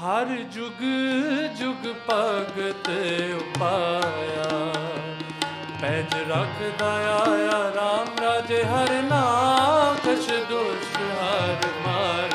ਹਰ ਜੁਗ ਜੁਗ ਭਗਤ ਉਪਾਇਆ। ਪੈਜ ਰੱਖਦਾ ਆਇਆ RAM ਰਾਜੇ ਹਰ ਨਾਮ, ਕਛ ਦੁਸ਼ਟ ਹਰ ਮਾਰਿਆ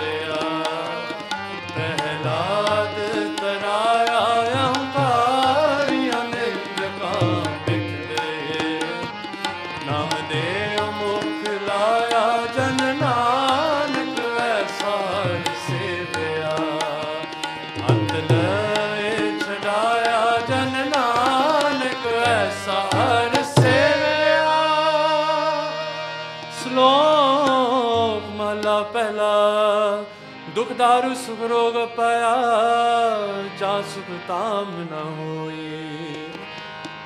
ਦੁਖ ਦਾਰੂ ਸੁਖ ਰੋਗ ਪਾਇਆ ਜਾ ਸੁਖ ਤਾਮ ਨ ਹੋਈ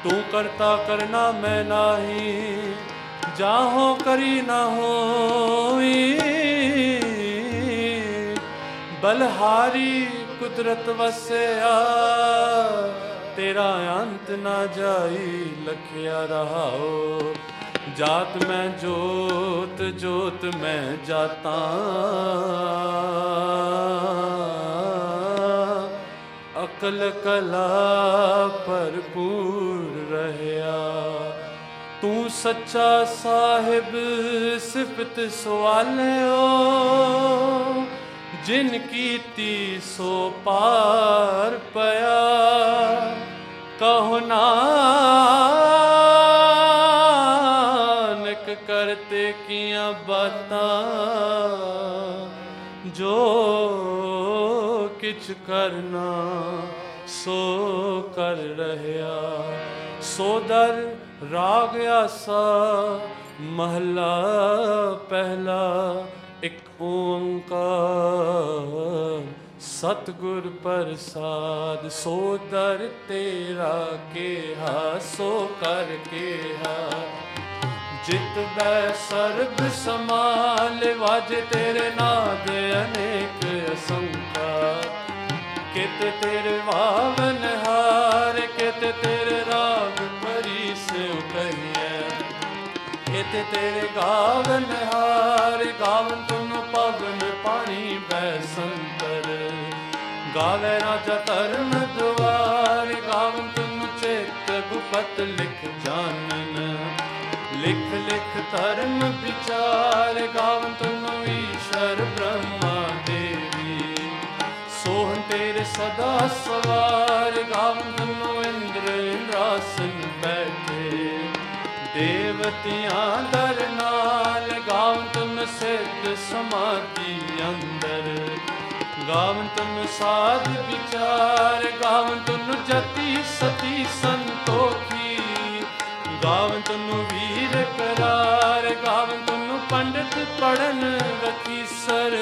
ਤੂੰ ਕਰਤਾ ਕਰਨਾ ਮੈਂ ਨਾਹੀ, ਜਾਹੋ ਕਰੀ ਨਾ ਹੋਈ। ਬਲਹਾਰੀ ਕੁਦਰਤ ਵਸਿਆ, ਤੇਰਾ ਅੰਤ ਨਾ ਜਾਈ, ਲਖਿਆ ਰਹਾਓ। ਜਾਤ ਮੈਂ ਜੋਤ ਜੋਤ ਮੈਂ ਜਾਤਾ। ਅਕਲ ਕਲਾ ਭਰਪੂਰ ਰਹਿਆ। ਤੂੰ ਸੱਚਾ ਸਾਹਿਬ, ਸਿਫਤ ਸਵਾਲਿਓ। ਜਿਨ ਕੀਤੀ ਸੋ ਪਾਰ ਪਿਆ। ਕਹੋ ਨਾਨਕ ਕੀਆਂ ਬਾਤਾਂ ਜੋ ਕਿਛ ਕਰਨਾ ਸੋ ਕਰ ਰਹਿਆ। ਸੋਦਰ ਰਾਗ ਆਸਾ ਮਹਲਾ ਪਹਿਲਾ ਇੱਕ ਓੰਕਾਰ ਸਤਗੁਰ ਪ੍ਰਸਾਦ। ਸੋਦਰ ਤੇਰਾ ਕਿਹਾ ਸੋ ਕਰ ਕਿਹਾ। ਜਿਤ ਬੈ ਸਰਬ ਸਮਾਲ ਵਾਜ ਤੇਰੇ ਨਾਦ ਅਨੇਕ ਅਸੰਖਾ ਕਿਤ ਤੇਰੇ ਵਾਵਨ ਹਾਰ, ਕਿਤ ਤੇਰੇ ਰਾਗ ਭਰੀ ਸਿਉ ਕਹੀਐ ਕਿਤ ਤੇਰੇ ਗਾਵਨ ਹਾਰ, ਗਾਵਨ ਤੁਨ ਪਵਨ ਪਾਣੀ ਬੈ ਸੰਤਰ। ਗਾਵੇ ਰਾਜਾ ਧਰਮ ਦੁਆਰ, ਗਾਵਨ ਤੁਨ ਚੇਤ ਗੁਪਤ ਲਿਖ ਜਾਣਨ। ਲਿਖ ਲਿਖ ਧਰਮ ਵਿਚਾਰ, ਗਾਵਨ ਤੁਨ ਈਸ਼ਰ ਬ੍ਰਹਮਾ ਦੇਵੀ। ਸੋਹਣ ਤੇਰੇ ਸਦਾ ਸਵਾਰ, ਗਾਵਨ ਤੁਨ ਇੰਦਰ ਇੰਦਰਾਸਨ ਬੈਠੇ। ਦੇਵਤਿਆਂ ਦਰ ਨਾਲ, ਗਾਵਨ ਤੁਨ ਸਿੱਧ ਸਮਾਧੀ ਅੰਦਰ। ਗਾਵਨ ਤੁਨ ਸਾਧ ਵਿਚਾਰ, ਗਾਵਨ ਤੁਨ ਜਤੀ ਸਤੀ ਸੰਤੋਖੀ। ਗਾਵਨ ਤੁਨ ਵੀਰ ਕਰਾਰ ਗਾਵਨ ਤੁਨ ਪੰਡਿਤ ਪੜਨ ਰਖੀ ਸਰ।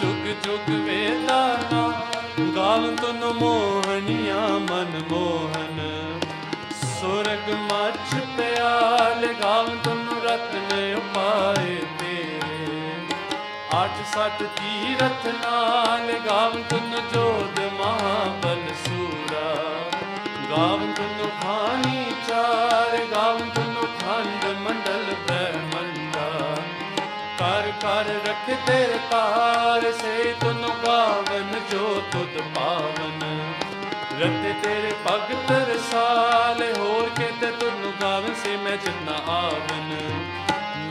ਜੁਗ ਜੁਗ ਵੇਦਾ ਨਾ ਗਾਵਨ ਤੁਨ ਮੋਹਨੀਆਂ ਮਨ ਮੋਹਨ। ਸੁਰਗ ਮੱਛ ਪਿਆਲ ਗਾਵਨ ਤੁਨ ਰਤਨ ਉਪਾਏ ਤੇਰੇ। ਅੱਠ ਸੱਤ ਤੀਰਥ ਨਾਲ ਗਾਵਨ ਤੁਨ ਜੋਧ ਮਹਾਬਲ ਸੂਰਾ। ਗਾਵਨ ਗਾਵਨ ਸੇ ਮੈਂ ਜਿੰਨਾ ਆਵਨ,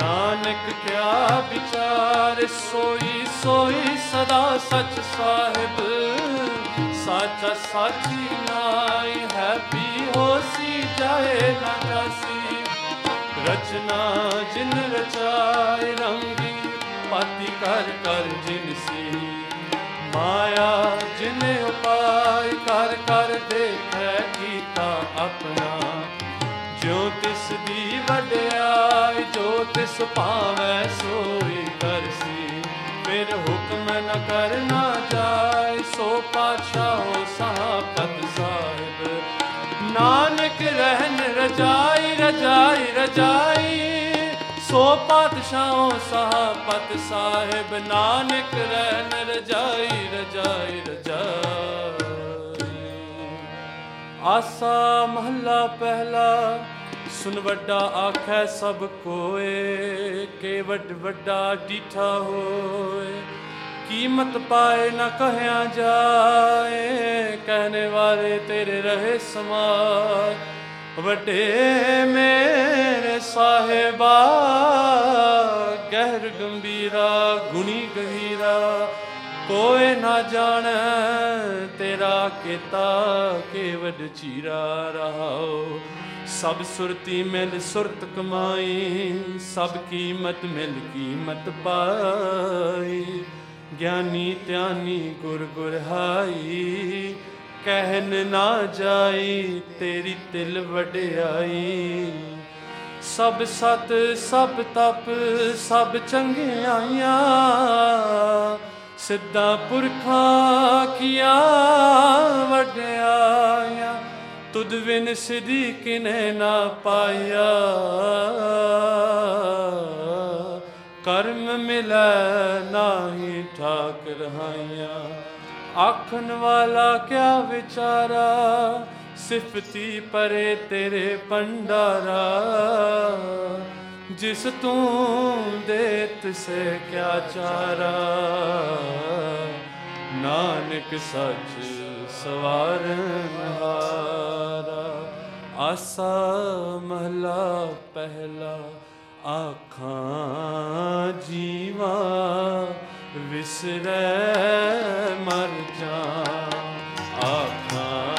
ਨਾਨਕ ਕਿਆ ਵਿਚਾਰ, ਸੋਈ ਸੋਈ ਸਦਾ ਸਚ ਸਾਹਿਬ। ਸਾਚਾ ਸਾਚੀ ਨਾਈ ਹੈ ਵੀ ਹੋਸੀ, ਜਾਏ ਨਾ ਜਾਸੀ। ਰਚਨਾ ਜਿਨ ਰਚਾਏ ਰੰਗੀ ਪਾਤੀ ਕਰ ਕਰ ਜਿਨ ਸੀ। ਮਾਇਆ ਜਿਨ ਉਪਾਇ ਕਰ ਕਰ ਦੇਖੈ ਕੀਤਾ ਆਪਣਾ। ਜੋ ਤਿਸ ਦੀ ਵਡਿਆਈ, ਜੋ ਤਿਸ ਭਾਵੈ ਸੋਈ ਕਰਸੀ ਫਿਰ ਹੁਕਮ ਨ ਕਰਨਾ ਜਾਏ, ਸੋ ਪਾਛਾਓ ਸਾਪਤ ਸਾਹਿਬ। ਨਾਨਕ ਰਹਿਨ ਰਜਾਈ ਰਜਾਈ ਰਜਾਈ, ਸੋ ਪਾਤਸ਼ਾਹੋਂ ਸਾਪਤ ਸਾਹਿਬ। ਨਾਨਕ ਰਹਿਨ ਰਜਾਈ ਰਜਾਈ ਰਜਾਈ। ਆਸਾ ਮਹੱਲਾ ਪਹਿਲਾ, ਸੁਨ ਵੱਡਾ ਆਖੈ ਸਭ ਕੋਏ, ਕੇ ਵੱਡ ਵੱਡਾ ਡੀਠਾ ਹੋਏ। ਕੀਮਤ ਪਾਏ ਨਾ ਕਹਿਆ ਜਾਏ, ਕਹਨੇ ਵਾਲੇ ਤੇਰੇ ਰਹੇ ਸਮਾਜ ਵੱਡੇ ਮੇਰੇ ਸਾਹਿਬਾ, ਗਹਿਰ ਗੰਭੀਰਾ, ਗੁਣੀ ਗਹੀਰਾ ਕੋਏ ਨਾ ਜਾਣੈ, ਤੇਰਾ ਕੀਤਾ ਕੇਵਡ ਚੀਰਾ ਰਹਾਓ ਸਭ ਸੁਰਤੀ ਮਿਲ ਸੁਰਤ ਕਮਾਈ, ਸਭ ਕੀਮਤ ਮਿਲ ਕੀਮਤ ਪਾਈ। ਗਿਆਨੀ ਧਿਆਨੀ ਗੁਰ ਗੁਰ ਹਾਈ ਕਹਿਨ ਨਾ ਜਾਈ, ਤੇਰੀ ਤਿਲ ਵਡਿਆਈ। ਸਭ ਸਤ, ਸਭ ਤਪ, ਸਭ ਚੰਗਿਆਈਆਂ ਸਿੱਧਾ ਪੁਰਖਾਂ ਕੀਆ ਵਡਿਆਈਆਂ ਤੁਧ ਵਿਨ ਸਿਧੀ ਕਿਨੇ ਨਾ ਪਾਇਆ। ਕਰਮ ਮਿਲੈ ਨਾਹੀ ਠਾਕ ਰਹਾਈਆਂ ਆਖਣ ਵਾਲਾ ਕਿਆ ਵਿਚਾਰਾ? ਸਿਫਤੀ ਪਰੇ ਤੇਰੇ ਪੰਡਾਰਾ ਜਿਸ ਤੂੰ ਦੇਤ ਸੇ ਕਿਆ ਚਾਰਾ? ਨਾਨਕ ਸੱਚ ਸਵਾਰਨ ਹਾਰਾ। ਆਸਾ ਮਹਲਾ ਪਹਿਲਾ ਆਖਾਂ ਜੀਵਾ, ਵਿਸਰੈ ਮਰ ਜਾ ਆਖਾਂ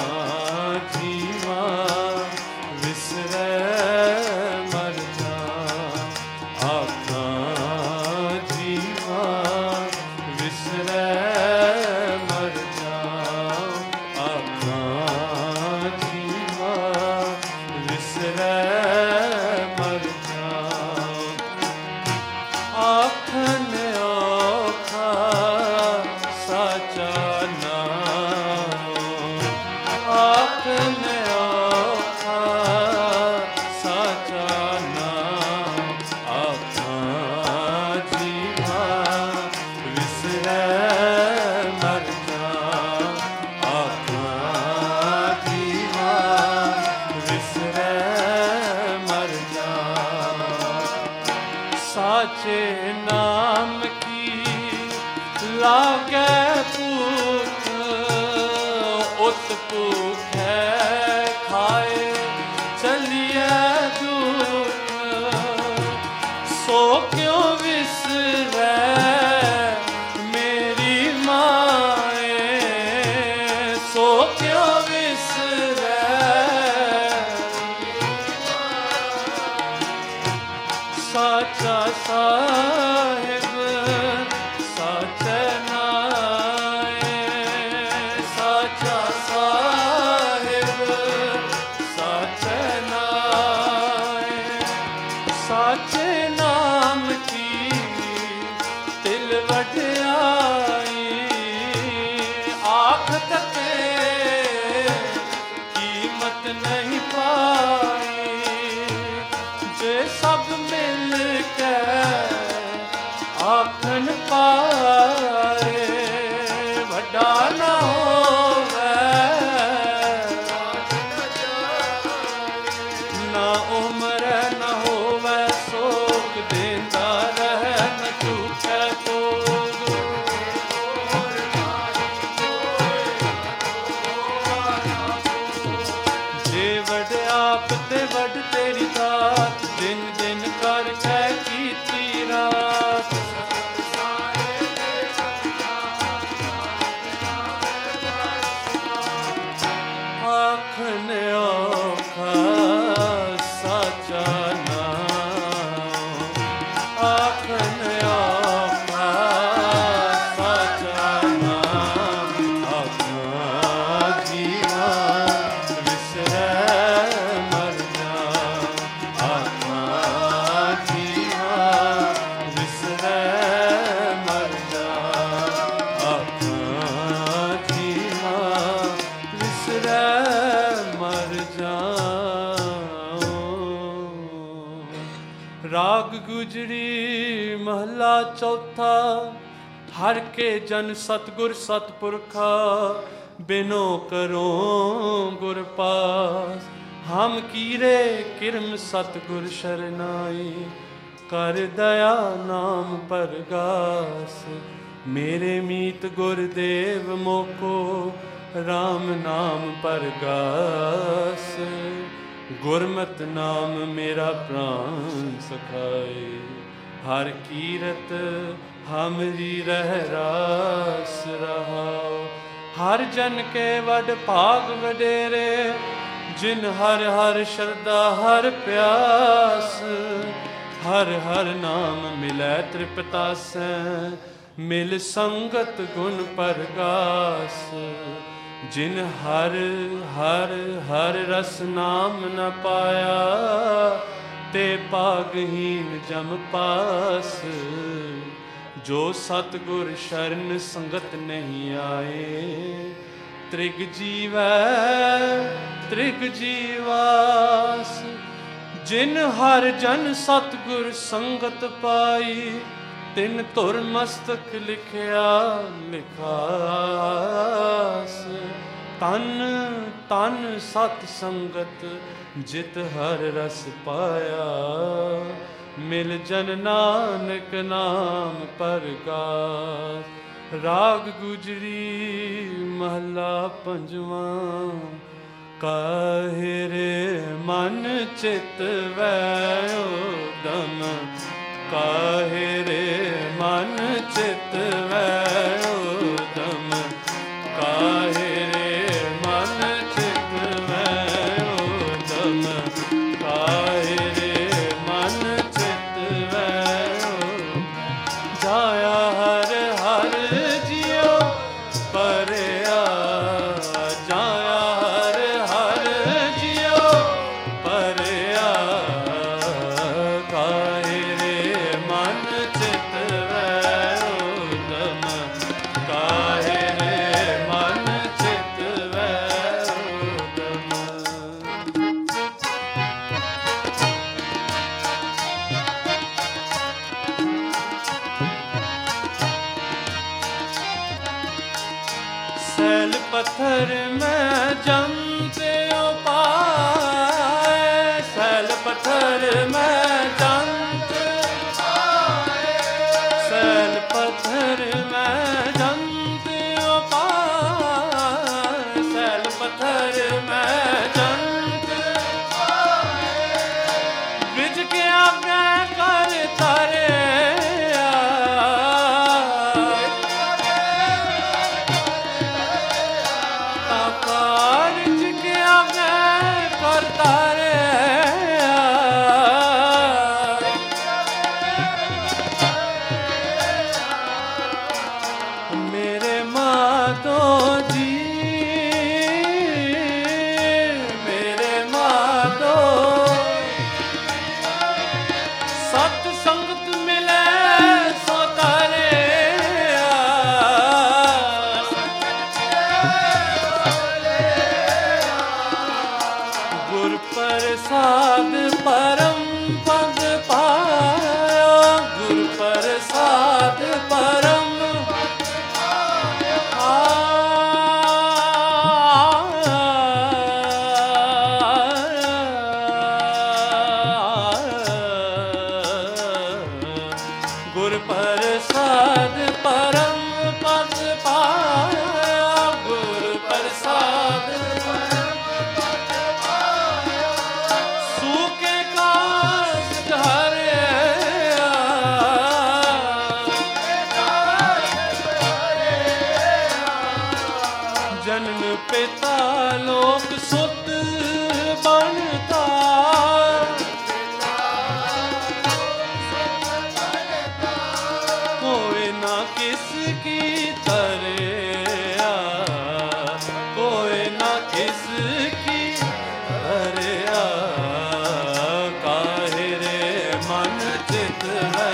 ਜਨ ਸਤਗੁਰ ਸਤਪੁਰਖਾ, ਬਿਨੋ ਕਰੋ ਗੁਰ ਪਾਸ। ਹਮ ਕੀਰੇ ਕਿਰਮ ਸਤਗੁਰ ਸ਼ਰਨਾਈ, ਕਰ ਦਇਆ ਨਾਮ ਪਰਗਾਸ। ਮੇਰੇ ਮੀਤ ਗੁਰਦੇਵ ਮੋਕੋ RAM ਨਾਮ ਪਰਗਾਸ। ਗੁਰਮਤ ਨਾਮ ਮੇਰਾ ਪ੍ਰਾਨ ਸਖਾਏ, ਹਰ ਕੀਰਤ ਹਮਰੀ ਰਹਿ ਰਾਸ ਰਹਾਓ ਹਰ ਜਨ ਕੇ ਵਡ ਭਾਗ ਵਡੇਰੇ, ਜਿਨ ਹਰ ਹਰ ਸ਼ਰਦਾ ਹਰ ਪਿਆਸ। ਹਰ ਹਰ ਨਾਮ ਮਿਲੈ ਤ੍ਰਿਪਤਾਸੈ ਮਿਲ ਸੰਗਤ ਗੁਣ ਪਰਗਾਸ। ਜਿਨ ਹਰ ਹਰ ਹਰ ਰਸ ਨਾਮ ਨ ਪਾਇਆ, ਤੇ ਪਾਗਹੀਨ ਜਮ ਪਾਸ। ਜੋ ਸਤਗੁਰ ਸ਼ਰਨ ਸੰਗਤ ਨਹੀਂ ਆਏ, ਤ੍ਰਿਗ ਜੀਵੈ, ਤ੍ਰਿਗ ਜੀਵਾਸ, ਜਿਨ ਹਰ ਜਨ ਸਤਗੁਰ ਸੰਗਤ ਪਾਈ, ਤਿਨ ਧੁਰ ਮਸਤਕ ਲਿਖਿਆ ਲਿਖਾਸ। ਤਨ ਤਨ ਸਤ ਸੰਗਤ ਜਿਤ ਹਰ ਰਸ ਪਾਇਆ। ਮਿਲ ਜਨ ਨਾਨਕ ਨਾਮ ਪਰਗਾਸ। ਰਾਗ ਗੁਜਰੀ ਮਹਲਾ ਪੰਜਵਾਂ। ਕਾਹਿਰੇ ਮਨ ਚਿਤ ਵੈ ਉਦਮ ਕਾਹਿਰੇ ਮਨ ਚਿਤ ਵੈ ਚਿਤ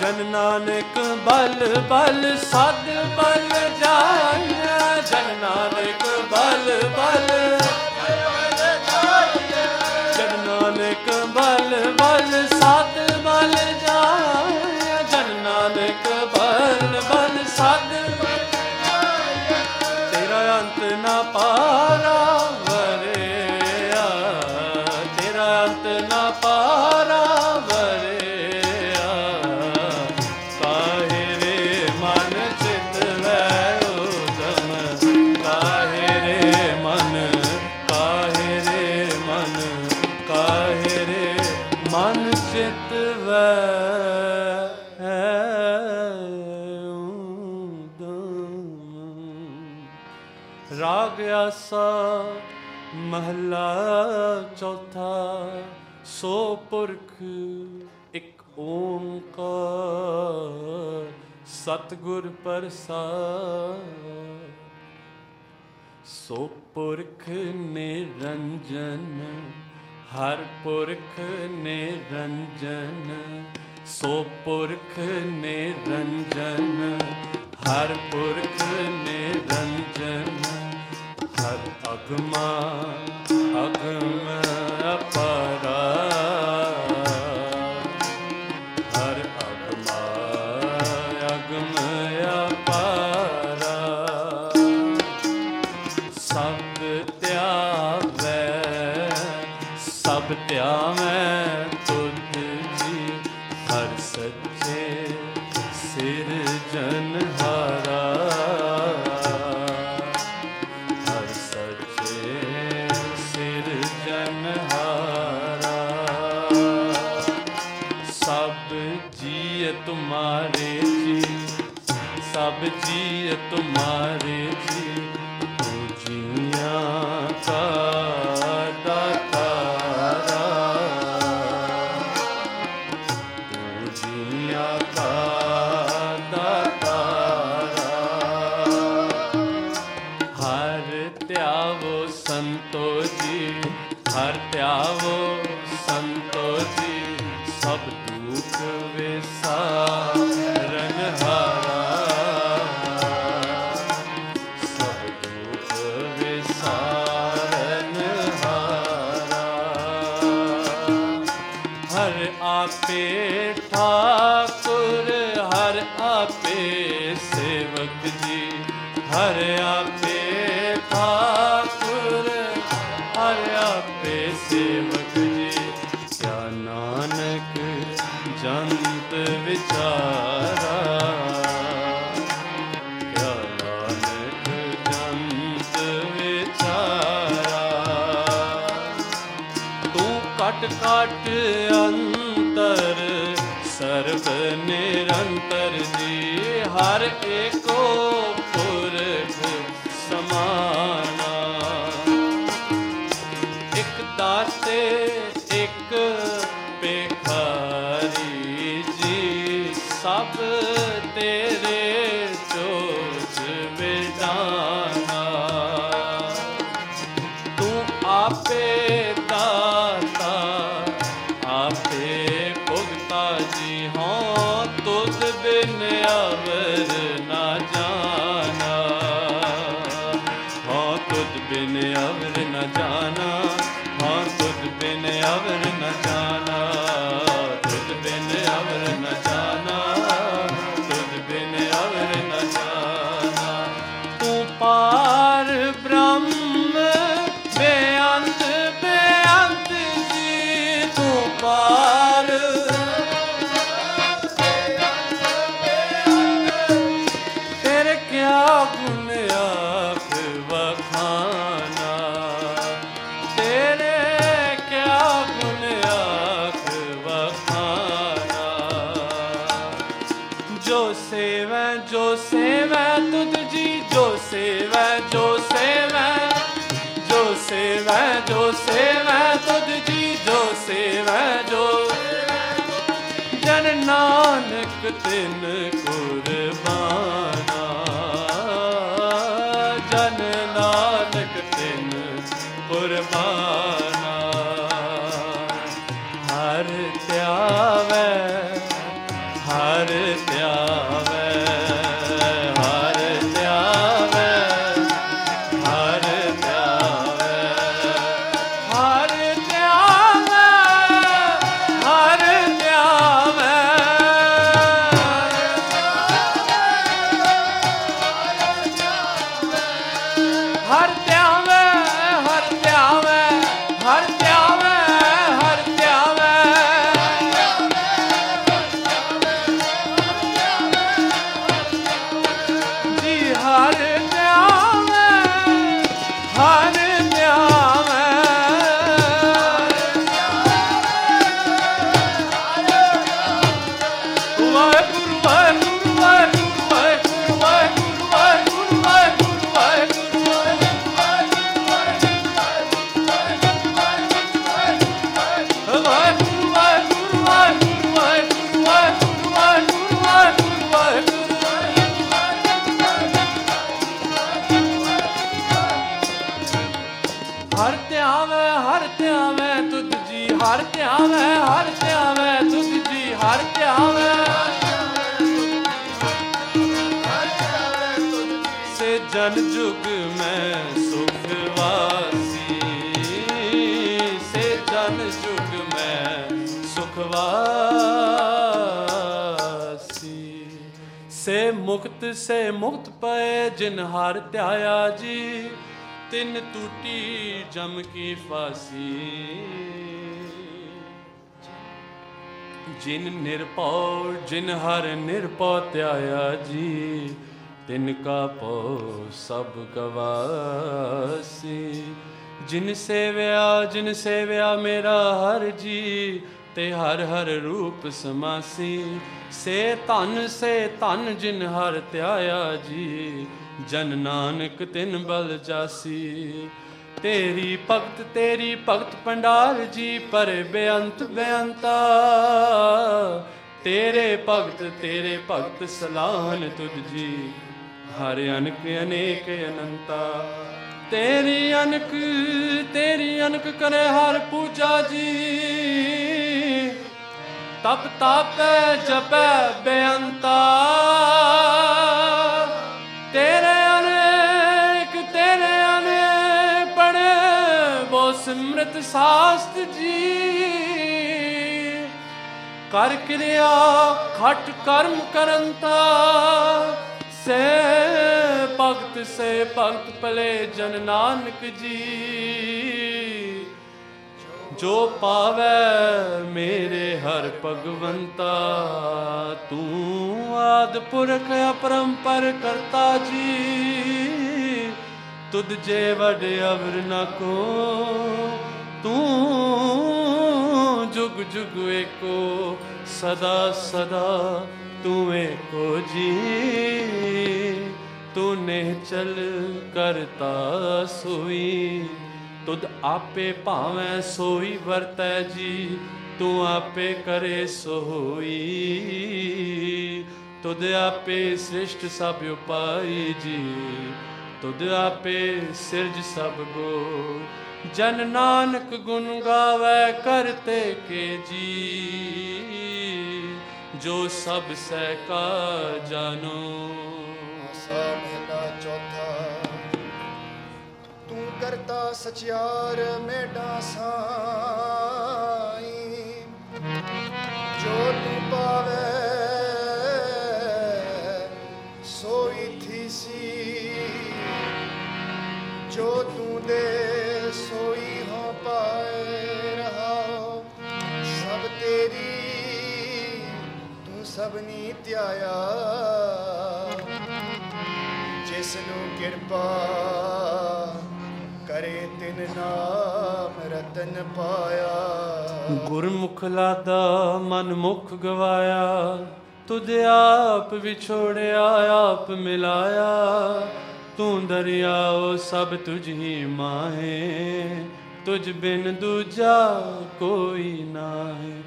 ਜਨ ਨਾਨਕ ਬਲ ਬਲ ਸਦ ਬਲ ਜਾਣਿਆ ਜਨ ਨਾਨਕ ਸੋ ਪੁਰਖ ਇੱਕ ਓੰਕਾਰ, ਸਤਗੁਰ ਪ੍ਰਸਾਦ। ਸੋ ਪੁਰਖ ਨਿਰੰਜਨ, ਹਰ ਪੁਰਖ ਨਿਰੰਜਨ। ਸੋ ਪੁਰਖ ਨਿਰੰਜਨ, ਹਰ ਪੁਰਖ ਨਿਰੰਜਨ। ਹਰ ਅਗਮਾ, ਅਗਮ ਅਪਾਰ ਤਿਨ ਟੂਟੀ ਜਮ ਕੀ ਫਾਸੀ ਜਿਨ ਨਿਰਭਉ ਜਿਨ ਹਰ ਨਿਰਭਉ ਧਿਆਇਆ ਜੀ ਤਿਨ ਕਾ ਪਉ ਸਭ ਗਵਾਸੀ ਜਿਨ ਸੇਵਿਆ ਜਿਨ ਸੇਵਿਆ ਮੇਰਾ ਹਰ ਜੀ ਤੇ ਹਰ ਹਰ ਰੂਪ ਸਮਾਸੀ ਸੇ ਧਨ ਸੇ ਧਨ ਜਿਨ ਹਰ ਧਿਆਇਆ ਜੀ ਜਨ ਨਾਨਕ ਤਿਨ ਬਲ ਜਾਸੀ ਤੇਰੀ ਭਗਤ ਤੇਰੀ ਭਗਤ ਪੰਡਾਰ ਜੀ, ਪਰ ਬੇਅੰਤ, ਬੇਅੰਤਾ। ਤੇਰੇ ਭਗਤ ਤੇਰੇ ਭਗਤ ਸਲਾਹਨ ਤੁਧ ਜੀ, ਹਰ ਅਨਕ, ਅਨੇਕ ਅਨੰਤਾ। ਤੇਰੀ ਅਨਕ ਤੇਰੀ ਅਨਕ ਕਰੇ ਹਰ ਪੂਜਾ ਜੀ। ਤਪ ਤਾਪੈ, ਜਪੈ, ਬੇਅੰਤਾ। ਸਾਸਤ ਜੀ। ਕਰ ਕਿਰਿਆ, ਖਟ ਕਰਮ ਕਰੰਤਾ। ਸੇ ਭਗਤ ਸੇ ਭਗਤ ਭਲੇ ਜਨ ਨਾਨਕ ਜੀ। ਜੋ ਪਾਵੈ ਮੇਰੇ ਹਰ ਭਗਵੰਤਾ, ਤੂੰ ਆਦ ਪੁਰਖ ਅਪਰੰਪਰ ਕਰਤਾ ਜੀ। ਤੁਧ ਜੇ ਵਡ ਅਵਰ ਨ ਕੋ ਤੂੰ ਜੁਗ ਜੁਗ ਏਕੋ, ਸਦਾ ਸਦਾ ਤੂੰ ਏਕੋ ਜੀ। ਤੂੰ ਨੇ ਚਲ ਕਰਤਾ ਸੋਈ, ਤੁਧ ਆਪੇ ਭਾਵੇਂ ਸੋਈ ਵਰਤੈ ਜੀ, ਤੂੰ ਆਪੇ ਕਰੇ ਸੋਈ। ਤੁਧ ਆਪੇ ਸ੍ਰਿਸ਼ਟ ਸਭ ਉਪਾਈ ਜੀ, ਤੁਧ ਆਪੇ ਸਿਰਜ ਸਭ ਗੋ ਜਨ ਨਾਨਕ ਗੁਣ ਗਾਵੇ ਕਰਤੇ ਕੇ ਜੀ। ਜੋ ਸਭ ਸਹਿ ਕਾ ਜਾਨੋ ਸਾ ਮਹਿਲਾ ਚੌਥਾ। ਤੂੰ ਕਰਤਾ ਸਚਿਆਰ ਮੇਡਾ ਸਾਈ। ਰਤਨ ਪਾਇਆ। ਗੁਰਮੁਖ ਲਾਦਾ ਮਨ ਮੁਖ ਗਵਾਇਆ। ਤੁਧ ਆਪ ਵਿਛੋੜਿਆ, ਆਪ ਮਿਲਾਇਆ। ਤੂੰ ਦਰਿਆਓ ਸਭ ਤੁਝ ਹੀ ਮਾਹੇ। ਤੁਝ ਬਿਨ ਦੂਜਾ ਕੋਈ ਨਾਹੀ।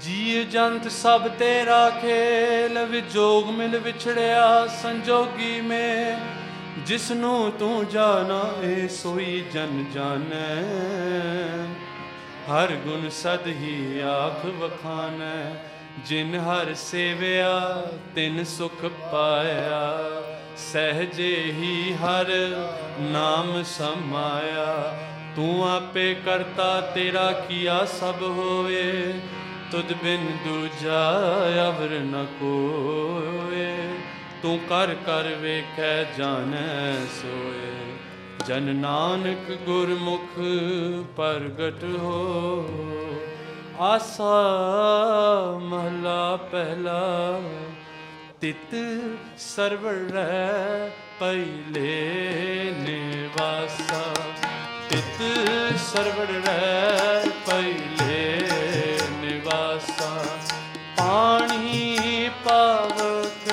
ਜੀ ਜੰਤ ਸਭ ਤੇਰਾ ਖੇਲ, ਵਿਜੋਗ ਮਿਲ ਵਿਛੜਿਆ ਸੰਜੋਗੀ ਮੇ। ਜਿਸ ਨੂੰ ਤੂੰ ਜਾਣਾ, ਏ ਸੋਈ ਜਨ ਜਾਣੈ। ਹਰ ਗੁਣ ਸਦ ਹੀ ਆਖ ਵਖਾਨੈ। ਜਿਨ ਹਰ ਸੇਵਿਆ, ਤਿਨ ਸੁਖ ਪਾਇਆ। ਸਹਜੇ ਹੀ ਹਰ ਨਾਮ ਸਮਾਇਆ। ਤੂੰ ਆਪੇ ਕਰਤਾ, ਤੇਰਾ ਕੀਆ ਸਭ ਹੋਏ ਤੁਧ ਬਿਨ ਦੂਜਾ ਅਵਰ ਨ ਕੋਏ ਤੂੰ ਕਰ ਕਰ ਵੇਖੈ ਜਾਣੈ ਸੋਏ। ਜਨ ਨਾਨਕ ਗੁਰਮੁਖ ਪ੍ਰਗਟ ਹੋ ਆਸਾ ਮਹਲਾ ਪਹਿਲਾ, ਤਿਤ ਸਰਵਰ ਰਹਿ ਪਹਿਲੇ ਨਿਵਾਸਾ। ਤਿਤ ਸਰਵਰ ਰਹਿ ਪਹਿਲੇ ਨਿਵਾਸਾ। ਪਾਣੀ ਪਾਵਕ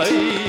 ਹੁਰੀਆ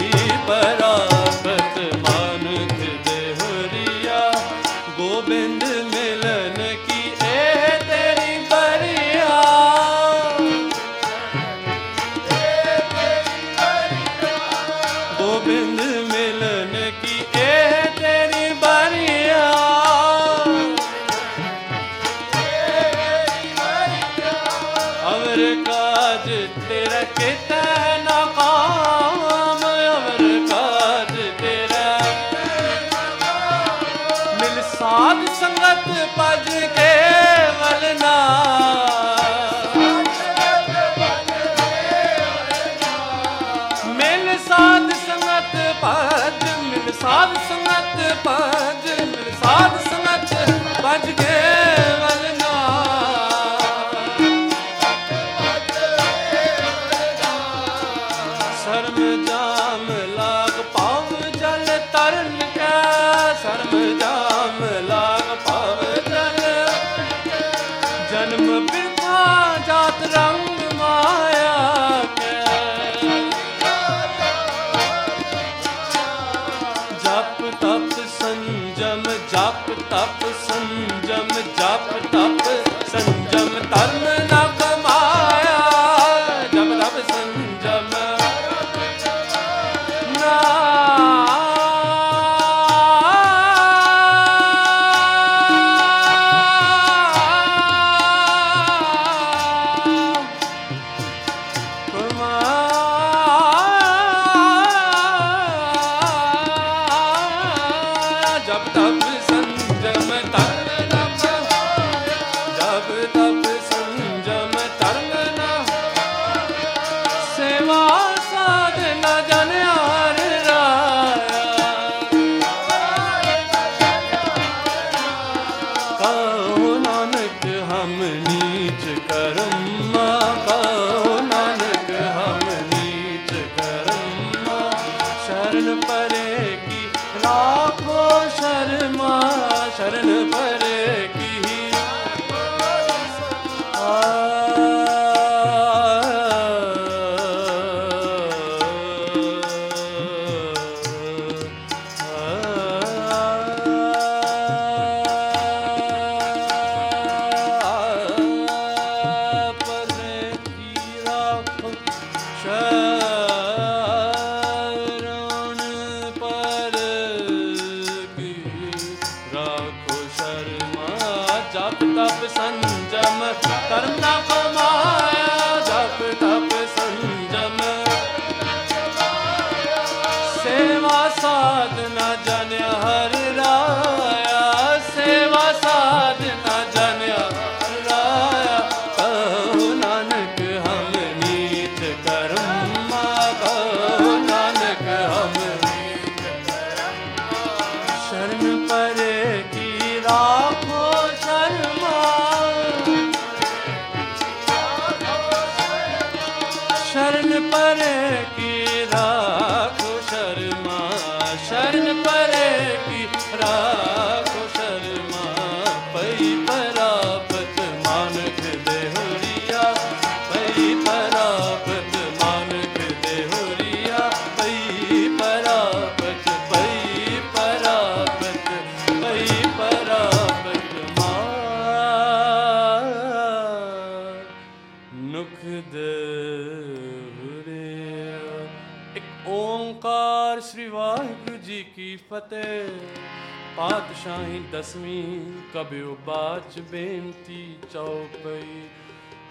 شاهی دسمی کبیو باچ بینتی چوپئی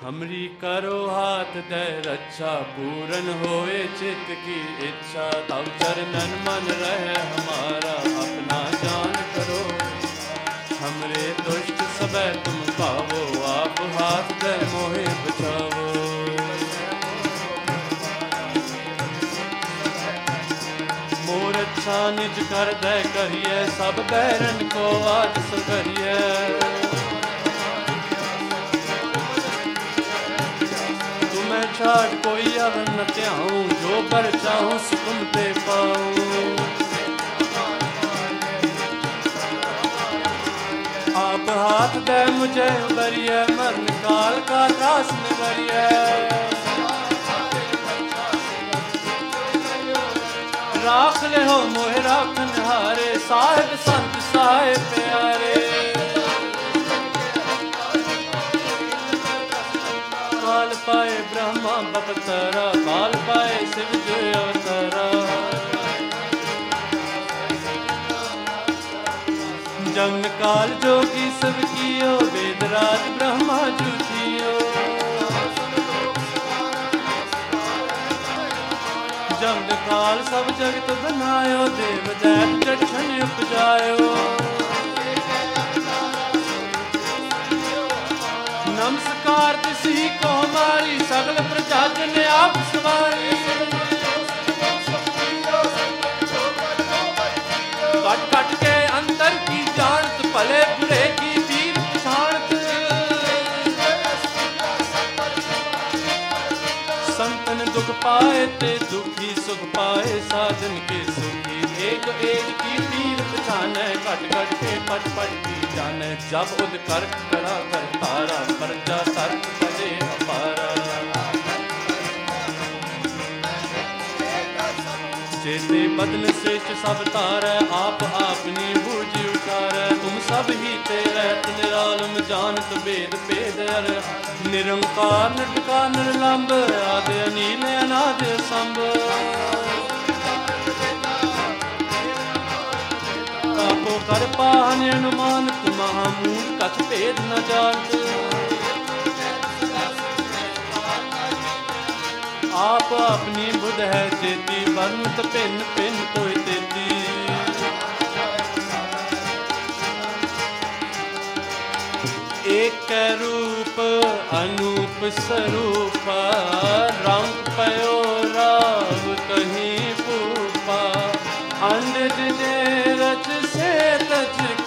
ہمری کرو ہاتھ دے رچا پورن ہوئے چت کی اچھا تب چرنن من رہے ہمارا اپنا جان کرو ہمرے دشت سبے تم پاو آپ ہاتھ دے موہب ਨਿਜ ਕਰ ਦੈ ਕਰੀਐ, ਸਭ ਬੈਰਨ ਕੋ ਆਜ ਸੁਧਰੀਐ ਤੁਮੈ ਛਾੜ ਕੋਈ ਅਵਨ ਨ ਧਿਆਉ, ਜੋ ਪਰ ਚਾਹੂ ਸੁਖਮ ਤੇ ਪਾਉ। ਆਪ ਹਾਥ ਦੇ ਮੁਝੇ ਬਰੀਏ ਮਰਨ ਕਾਲ ਕਾ ਦਾਸ ਨਿਵਰੀਏ ਰਾਖ ਲਿਓ ਮੋਹਿ ਰਾਖਨ ਹਾਰੇ ਸਾਹਿਬ ਸੰਤ ਸਾਹਿਬ ਪਿਆਰੇ। ਬਾਲ ਪਾਏ ਬ੍ਰਹਮਾ ਬਪਤਰਾ ਬਾਲ ਪਾਏ ਸਿਵ ਜੇ ਅਵਤਾਰਾ। ਜਨ ਕਾਲ ਜੋਗੀ ਸਭ ਕੀਓ, ਵੇਦ ਰਾਜ ਬ੍ਰਹਮਾ ਜੁਠੀਓ ਨਾਲ ਸਭ ਜਗਤ ਬਨਾਇਓ ਦੇਵ ਜੈਤ ਜਠਨ ਉਪਜਾਇਓ। ਨਮਸਕਾਰ ਤਿਸੀ ਕੋ ਮਾਰੀ ਸਗਲ ਪ੍ਰਜਾ ਜਨ ਆਪ ਸਵਾਰੀ। ਕੱਟ ਕੱਟ ਕੇ ਪਾਏ ਤੇ ਦੁਖੀ ਸੁਖ ਪਾਏ, ਸਾਜਨ ਕੇ ਸੁਖੀ ਏਕ ਏਕ ਕੀ ਪੀਰ ਪਛਾਨੈ, ਘਟ ਘਟ ਕੇ ਪਟ ਪਟ ਕੀ ਜਾਣੈ, ਜਬ ਉਦ ਕਰ ਕਰਾ ਕਰ ਤਾਰਾ, ਪਰਜਾ ਸਰਤ ਕਦੇ ਅਪਾਰਾ ਚੇਤੇ ਬਦਲ ਸੇਚ ਸਭ ਤਾਰੈ, ਆਪ ਆਪਨੀ ਬੂ ਕਰ ਤੂੰ ਸਭ ਹੀ ਤੇ ਰਹਿਤ ਨਿਰਾਲਮ ਜਾਣਤ ਭੇਦ ਭੇਦ ਅਰ ਨਿਰੰਕਾਰ ਨਟਕਾ ਨਿਰਲੰਭ ਆਦਿ ਅਨੀਲ ਅਨਾਦ ਸੰਭ। ਆਪੋ ਕਰ ਪਾਹਨ ਅਨੁਮਾਨਤ, ਮਹਾਮੂਲ ਕਥ ਭੇਦ ਨ ਜਾਣਤ। ਆਪ ਆਪਣੀ ਬੁਧ ਹੈ ਚੇਤੀ ਬੰਤ ਭਿੰਨ ਭਿੰਨ ਕੋਈ ਤੇ ਏਕ ਰੂਪ ਅਨੂਪ ਸਰੂਪਾ ਰਾਮ ਪਇਓ ਰਾਮ ਕਹੀਂ ਭੂਪਾ ਅਨਜ ਦੇ ਰਚ ਸੇ ਤਜ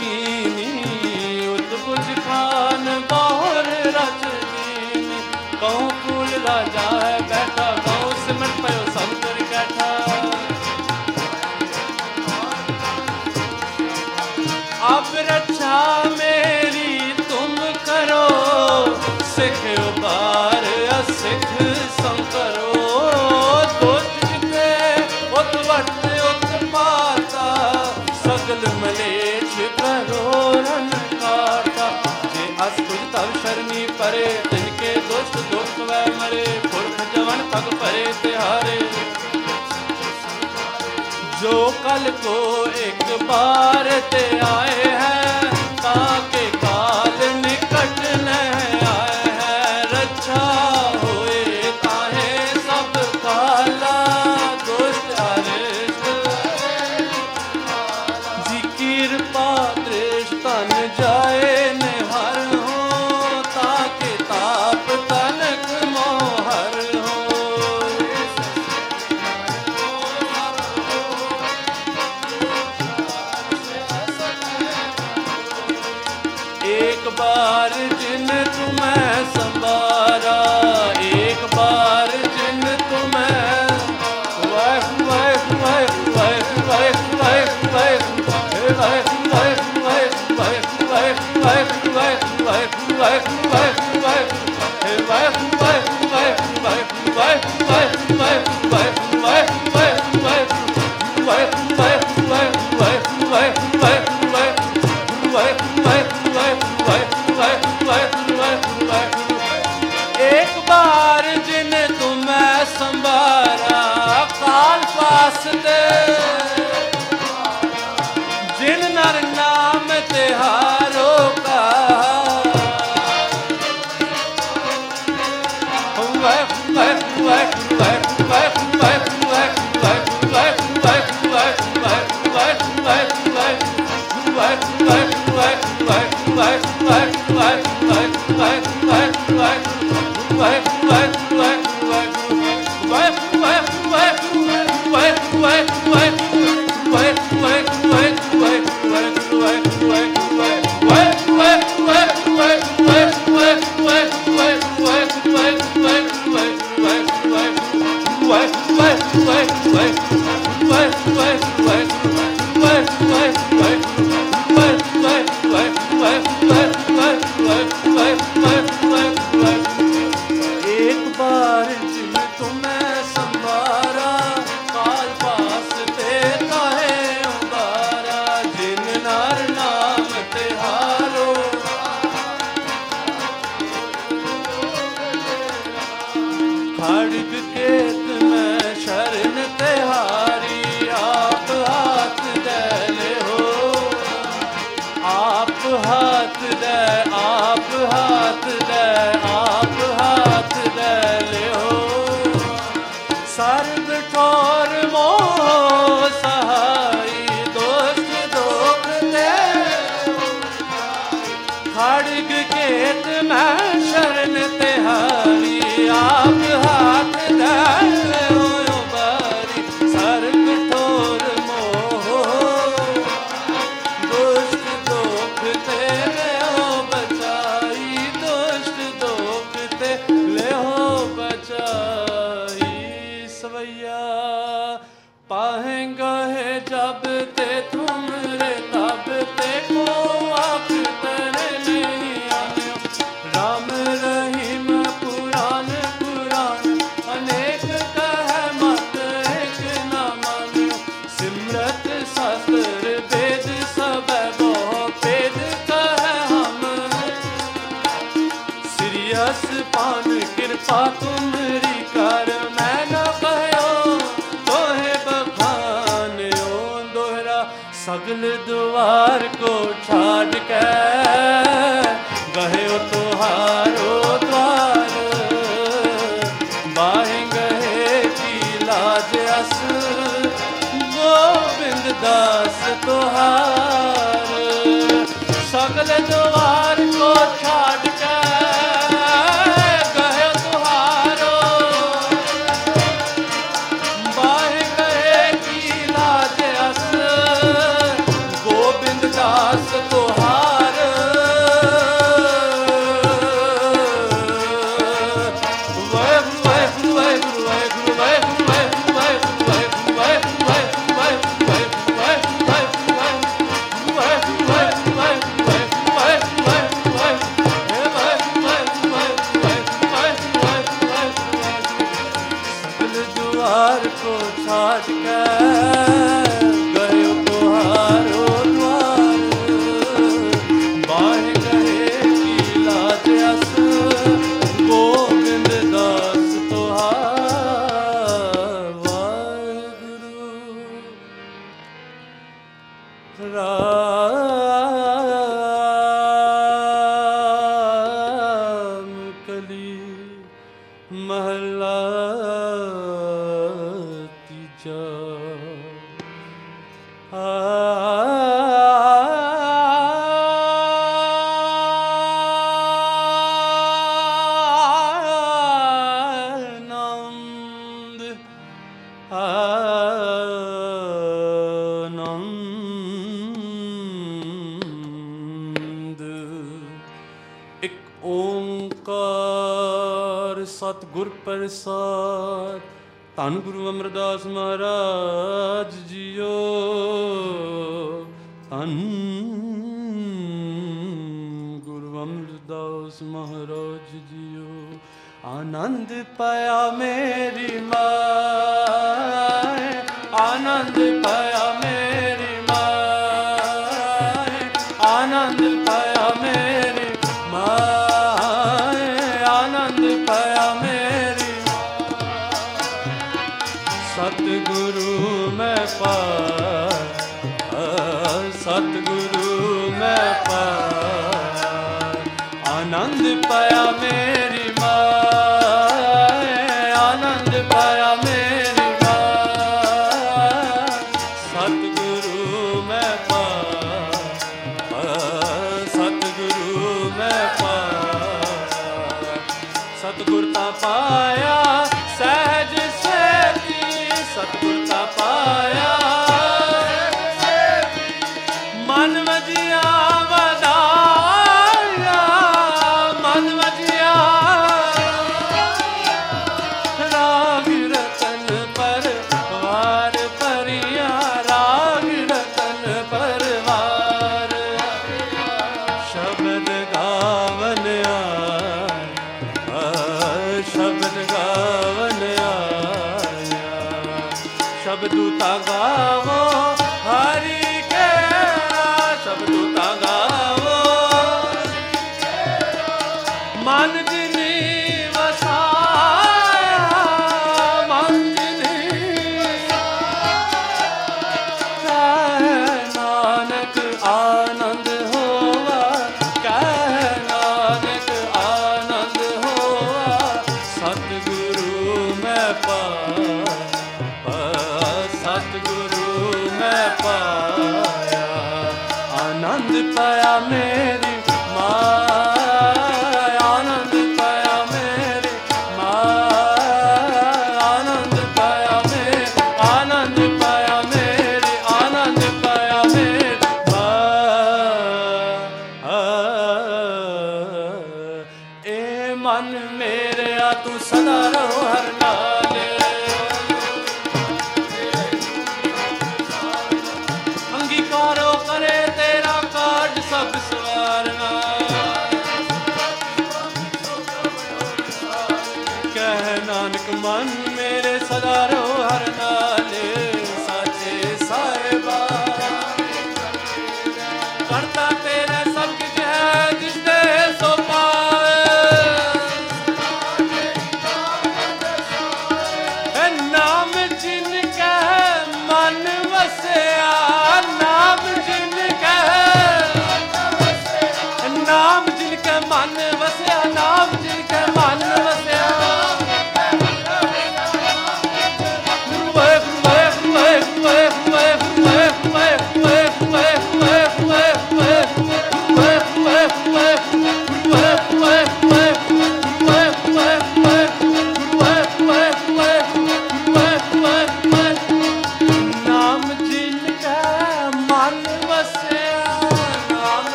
ਮਨ ਤਗ ਭਰੇ ਤਿਹਾਰੇ। ਜੋ ਕਲ ਕੋ ਇੱਕ ਬਾਰ ਤੇ ਆਏ ਹੈ ਤਾਂ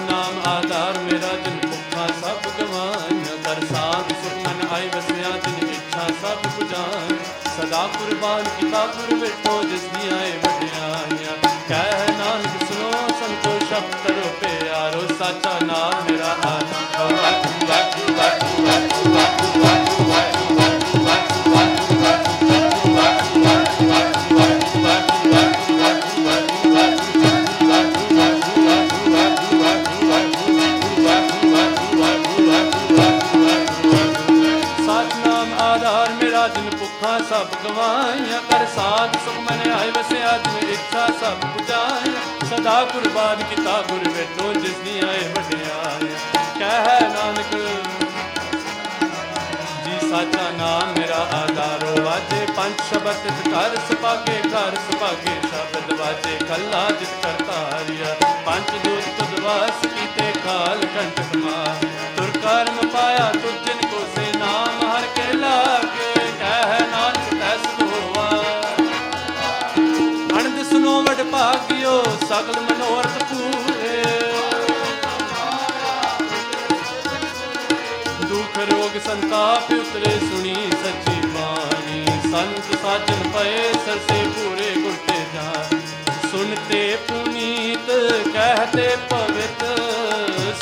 ਨਾਮ ਆਧਾਰ ਮੇਰਾ, ਜਿਨ ਭੁੱਖਾ ਸਭ ਗਵਾਈਆਂ ਕਰ ਸਾਧ ਸੁਖ ਮਨ ਆਈ ਵਸਿਆ, ਜਿਨ ਇੱਛਾ ਸਭ 부ਜਾਨ ਸਦਾ ਕੁਰਬਾਨ ਕੀਤਾ ਗੁਰ ਵੇਟੋ ਜਿਸ ਦੀ ਆਏ ਵਡਿਆਈਆਂ। ਕਹਿ ਨਾਨਕ ਸੁਨੋ ਸੰਤੋ ਸ਼ਬਦ ਕਰੋ ਪਿਆਰੋ ਸਾਚਾ ਨਾਮ ਮੇਰਾ ਆਧਾਰ ਵਾਹਿਗੁਰੂ ਵਾਹਿਗੁਰੂ ਵਾਹਿਗੁਰੂ ਵਾਹਿਗੁਰੂ ਵਾਹਿਗੁਰੂ ਪੁਜਾਈਆਂ ਸਦਾ ਕੁਰਬਾਨ ਕੀਤਾ ਗੁਰ ਵੇਟੋ ਜਿਸ ਦੀ ਆਏ ਵਡਿਆਈਆਂ ਕਹਿ ਨਾਨਕ, ਜੀ ਸਾਚਾ ਨਾਮ ਮੇਰਾ ਆਧਾਰੋ ਵਾਜੇ। ਪੰਜ ਸ਼ਬਦ ਤਿਤ ਕਰ ਸੁਭਾਗੇ, ਘਰ ਸੁਭਾਗੇ, ਸ਼ਬਦ ਵਾਜੇ। ਕੱਲਾ ਜਿਤ ਕਰਤਾ ਹਰੀਆ ਪੰਜ ਦੂਤ ਤੁਧ ਵਾਸ ਕੀਤੇ ਕਾਲ ਕੰਟ ਕਮਾਇਆ ਤੁਰ ਕਰਮ ਪਾਇਆ ਤੁਧ ਜਿਨ ਕੋ ਸੇ ਨਾਮ ਸਗਲ ਮਨੋਰਥ ਪੂਰੇ। ਦੁਖ ਰੋਗ ਸੰਤਾਪ ਉਤਰੇ ਸੁਣੀ ਸੱਚੀ ਬਾਣੀ। ਸੰਤ ਸਾਜਨ ਪਏ ਸਰਸੇ ਪੂਰੇ ਗੁਰ ਤੇ ਜਾਨ ਸੁਨਤੇ ਪੁਨੀਤ ਕਹਤੇ ਪਵਿੱਤ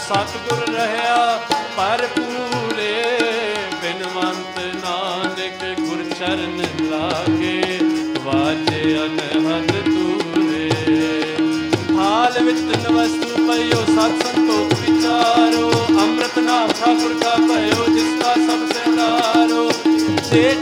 ਸਤਿਗੁਰ ਰਹਾ ਪਰ ਪੂਰੇ ਬਿਨਵੰਤ ਨਾਨਕ ਗੁਰ ਚਰਨ ਲਾਗੇ। ਵਾਜੇ ਅਨਹਦ ਤੂਰੇ ਹਾਲ ਵਿੱਚ ਤਿੰਨ ਵਸਤੂ ਪਈਓ, ਸਤ ਸੰਤੋਖ ਵਿਚਾਰੋ। ਅੰਮ੍ਰਿਤ ਨਾਮ ਠਾਕੁਰ ਕਾ ਪਈਓ ਜਿਸ ਕਾ ਸਭ ਸਰਦਾਰੋ ਜੇ